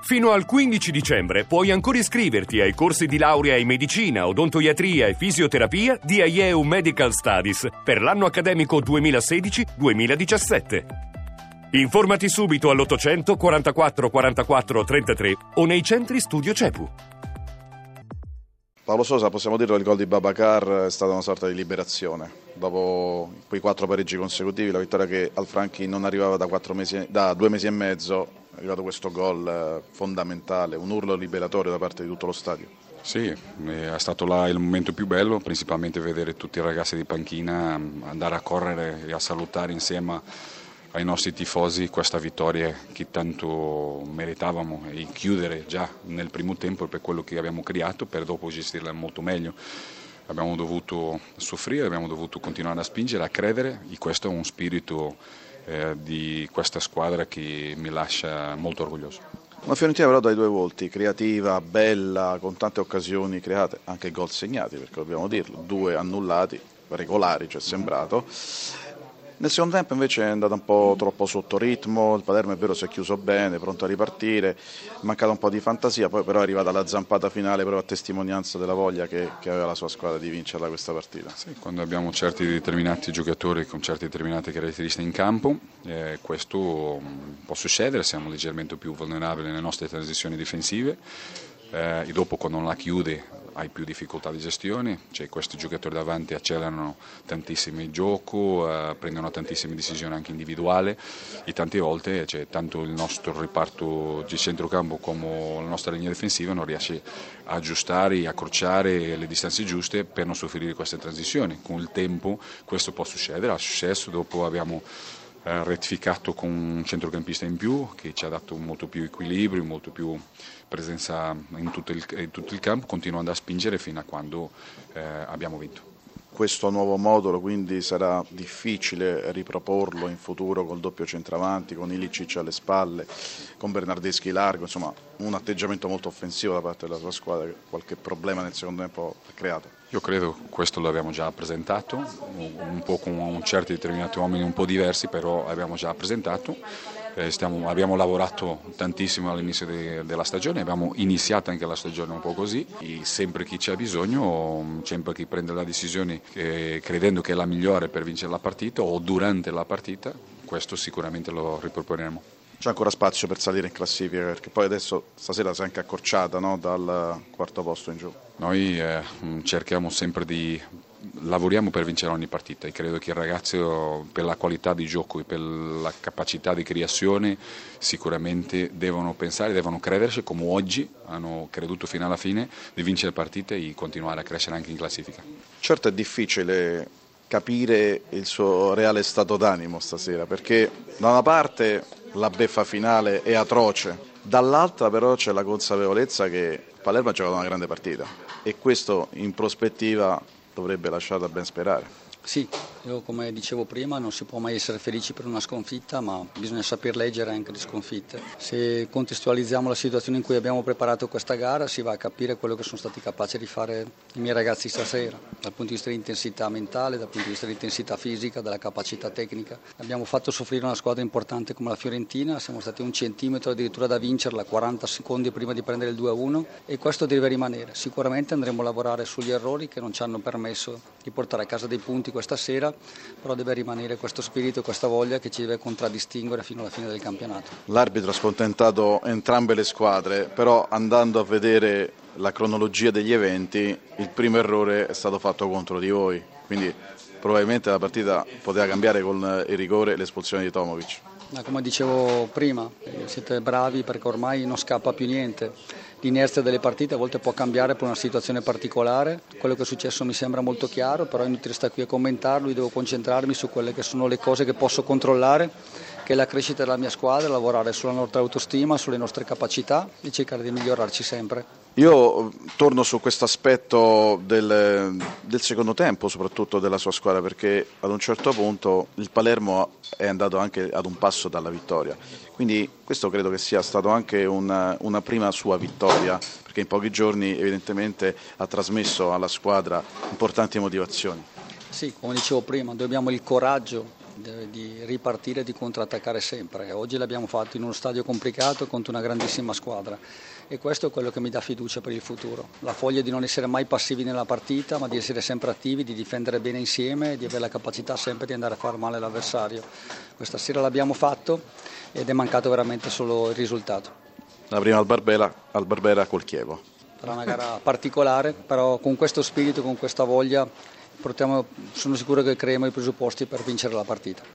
Fino al 15 dicembre puoi ancora iscriverti ai corsi di laurea in medicina, odontoiatria e fisioterapia di IEU Medical Studies per l'anno accademico 2016-2017. Informati subito all'800 44 44 33 o nei centri studio CEPU. Paolo Sosa, possiamo dirlo, il gol di Babacar è stata una sorta di liberazione. Dopo quei quattro pareggi consecutivi, la vittoria che al Franchi non arrivava da, mesi, da due mesi e mezzo, è arrivato questo gol eh, fondamentale, un urlo liberatorio da parte di tutto lo stadio. Sì, è stato là il momento più bello, principalmente vedere tutti i ragazzi di panchina andare a correre e a salutare insieme ai nostri tifosi questa vittoria che tanto meritavamo e chiudere già nel primo tempo per quello che abbiamo creato per dopo gestirla molto meglio. Abbiamo dovuto soffrire, abbiamo dovuto continuare a spingere, a credere e questo è un spirito eh, di questa squadra che mi lascia molto orgoglioso. Una Fiorentina però dai due volti, creativa, bella, con tante occasioni create, anche gol segnati perché dobbiamo dirlo, due annullati, regolari ci è sembrato nel secondo tempo invece è andata un po' troppo sotto ritmo, il Palermo è vero si è chiuso bene, pronto a ripartire, mancata un po' di fantasia, poi però è arrivata la zampata finale proprio a testimonianza della voglia che, che aveva la sua squadra di vincerla questa partita. Sì, quando abbiamo certi determinati giocatori con certe determinate caratteristiche in campo, eh, questo può succedere, siamo leggermente più vulnerabili nelle nostre transizioni difensive eh, e dopo quando non la chiude hai più difficoltà di gestione, cioè questi giocatori davanti accelerano tantissimo il gioco, eh, prendono tantissime decisioni anche individuali e tante volte cioè, tanto il nostro riparto di centrocampo come la nostra linea difensiva non riesce a aggiustare, a accorciare le distanze giuste per non soffrire queste transizioni. Con il tempo questo può succedere, ha successo, dopo abbiamo rettificato con un centrocampista in più che ci ha dato molto più equilibrio, molto più presenza in tutto il, in tutto il campo, continuando a spingere fino a quando eh, abbiamo vinto questo nuovo modulo, quindi sarà difficile riproporlo in futuro col doppio centravanti, con Ilicic alle spalle, con Bernardeschi largo, insomma un atteggiamento molto offensivo da parte della sua squadra che qualche problema nel secondo tempo ha creato. Io credo che questo l'abbiamo già presentato, un po' con certi determinati uomini un po' diversi, però l'abbiamo già presentato eh, stiamo, abbiamo lavorato tantissimo all'inizio de, della stagione, abbiamo iniziato anche la stagione un po' così, e sempre chi c'è bisogno, sempre chi prende la decisione che, credendo che è la migliore per vincere la partita o durante la partita, questo sicuramente lo riproporremo. C'è ancora spazio per salire in classifica perché poi adesso stasera si è anche accorciata no? dal quarto posto in giù. Noi eh, cerchiamo sempre di lavoriamo per vincere ogni partita e credo che il ragazzo per la qualità di gioco e per la capacità di creazione sicuramente devono pensare, devono crederci come oggi hanno creduto fino alla fine di vincere partite e continuare a crescere anche in classifica. Certo è difficile capire il suo reale stato d'animo stasera perché da una parte la beffa finale è atroce, dall'altra però c'è la consapevolezza che Palermo ha giocato una grande partita e questo in prospettiva dovrebbe lasciare ben sperare. Sì, io come dicevo prima non si può mai essere felici per una sconfitta, ma bisogna saper leggere anche le sconfitte. Se contestualizziamo la situazione in cui abbiamo preparato questa gara si va a capire quello che sono stati capaci di fare i miei ragazzi stasera, dal punto di vista di intensità mentale, dal punto di vista di intensità fisica, della capacità tecnica. Abbiamo fatto soffrire una squadra importante come la Fiorentina, siamo stati un centimetro addirittura da vincerla 40 secondi prima di prendere il 2-1 e questo deve rimanere. Sicuramente andremo a lavorare sugli errori che non ci hanno permesso di portare a casa dei punti questa sera, però deve rimanere questo spirito e questa voglia che ci deve contraddistinguere fino alla fine del campionato. L'arbitro ha scontentato entrambe le squadre, però andando a vedere la cronologia degli eventi, il primo errore è stato fatto contro di voi, quindi probabilmente la partita poteva cambiare con il rigore e l'espulsione di Tomovic. Come dicevo prima, siete bravi perché ormai non scappa più niente. L'inerzia delle partite a volte può cambiare per una situazione particolare. Quello che è successo mi sembra molto chiaro, però è inutile stare qui a commentarlo, io devo concentrarmi su quelle che sono le cose che posso controllare, che è la crescita della mia squadra, lavorare sulla nostra autostima, sulle nostre capacità e cercare di migliorarci sempre. Io torno su questo aspetto del, del, secondo tempo, soprattutto della sua squadra, perché ad un certo punto il Palermo è andato anche ad un passo dalla vittoria. Quindi questo credo che sia stato anche una, una prima sua vittoria, perché in pochi giorni evidentemente ha trasmesso alla squadra importanti motivazioni. Sì, come dicevo prima, noi abbiamo il coraggio di ripartire e di contrattaccare sempre. Oggi l'abbiamo fatto in uno stadio complicato contro una grandissima squadra e questo è quello che mi dà fiducia per il futuro. La foglia di non essere mai passivi nella partita ma di essere sempre attivi, di difendere bene insieme e di avere la capacità sempre di andare a fare male all'avversario. Questa sera l'abbiamo fatto ed è mancato veramente solo il risultato. La prima al Barbera, al Barbera col Chievo. Sarà una gara particolare, però con questo spirito, con questa voglia sono sicuro che creiamo i presupposti per vincere la partita.